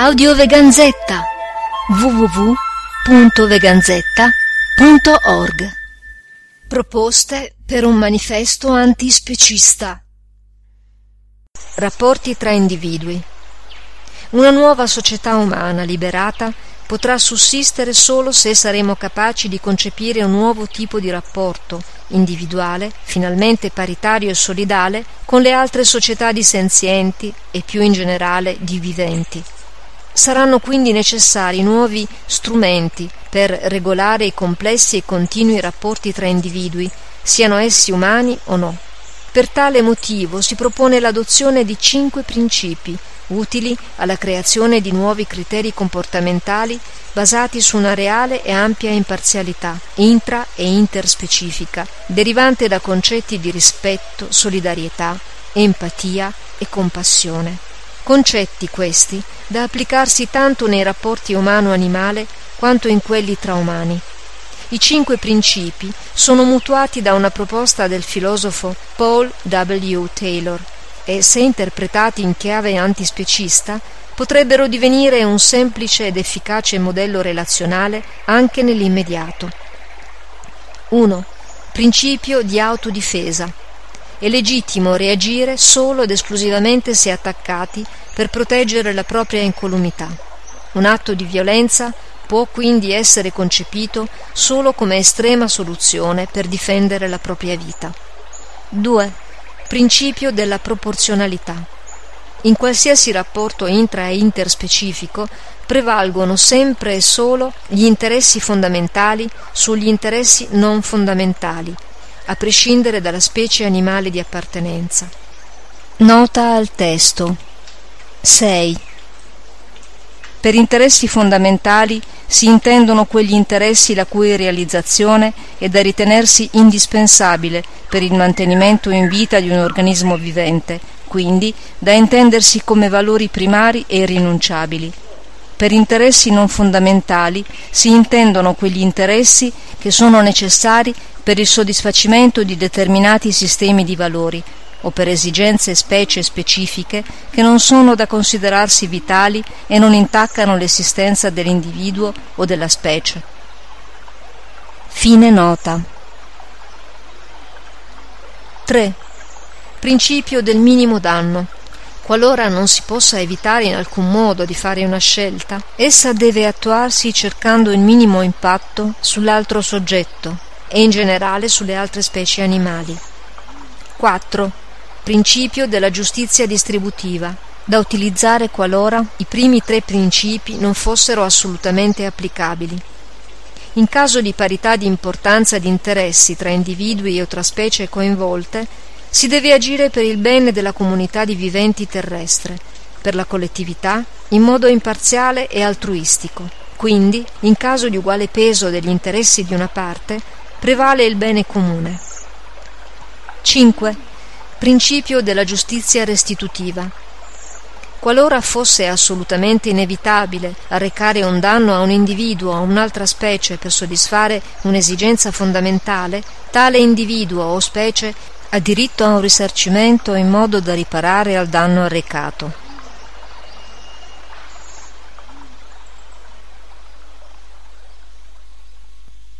Audio Veganzetta www.veganzetta.org Proposte per un manifesto antispecista. Rapporti tra individui. Una nuova società umana liberata potrà sussistere solo se saremo capaci di concepire un nuovo tipo di rapporto individuale, finalmente paritario e solidale, con le altre società di senzienti e più in generale di viventi. Saranno quindi necessari nuovi strumenti per regolare i complessi e continui rapporti tra individui, siano essi umani o no. Per tale motivo si propone l'adozione di cinque principi utili alla creazione di nuovi criteri comportamentali basati su una reale e ampia imparzialità intra e interspecifica, derivante da concetti di rispetto, solidarietà, empatia e compassione. Concetti questi da applicarsi tanto nei rapporti umano-animale quanto in quelli tra umani. I cinque principi sono mutuati da una proposta del filosofo Paul W. Taylor e, se interpretati in chiave antispecista, potrebbero divenire un semplice ed efficace modello relazionale anche nell'immediato. 1. Principio di autodifesa è legittimo reagire solo ed esclusivamente se attaccati per proteggere la propria incolumità. Un atto di violenza può quindi essere concepito solo come estrema soluzione per difendere la propria vita. 2. Principio della proporzionalità. In qualsiasi rapporto intra e interspecifico prevalgono sempre e solo gli interessi fondamentali sugli interessi non fondamentali a prescindere dalla specie animale di appartenenza. Nota al testo 6. Per interessi fondamentali si intendono quegli interessi la cui realizzazione è da ritenersi indispensabile per il mantenimento in vita di un organismo vivente, quindi da intendersi come valori primari e irrinunciabili. Per interessi non fondamentali si intendono quegli interessi che sono necessari per il soddisfacimento di determinati sistemi di valori o per esigenze specie specifiche che non sono da considerarsi vitali e non intaccano l'esistenza dell'individuo o della specie. Fine nota. 3. Principio del minimo danno. Qualora non si possa evitare in alcun modo di fare una scelta, essa deve attuarsi cercando il minimo impatto sull'altro soggetto, e in generale sulle altre specie animali. 4. Principio della giustizia distributiva, da utilizzare qualora i primi tre principi non fossero assolutamente applicabili. In caso di parità di importanza di interessi tra individui o tra specie coinvolte, si deve agire per il bene della comunità di viventi terrestre, per la collettività, in modo imparziale e altruistico. Quindi, in caso di uguale peso degli interessi di una parte, prevale il bene comune. 5. Principio della giustizia restitutiva. Qualora fosse assolutamente inevitabile arrecare un danno a un individuo o a un'altra specie per soddisfare un'esigenza fondamentale, tale individuo o specie ha diritto a un risarcimento in modo da riparare al danno arrecato.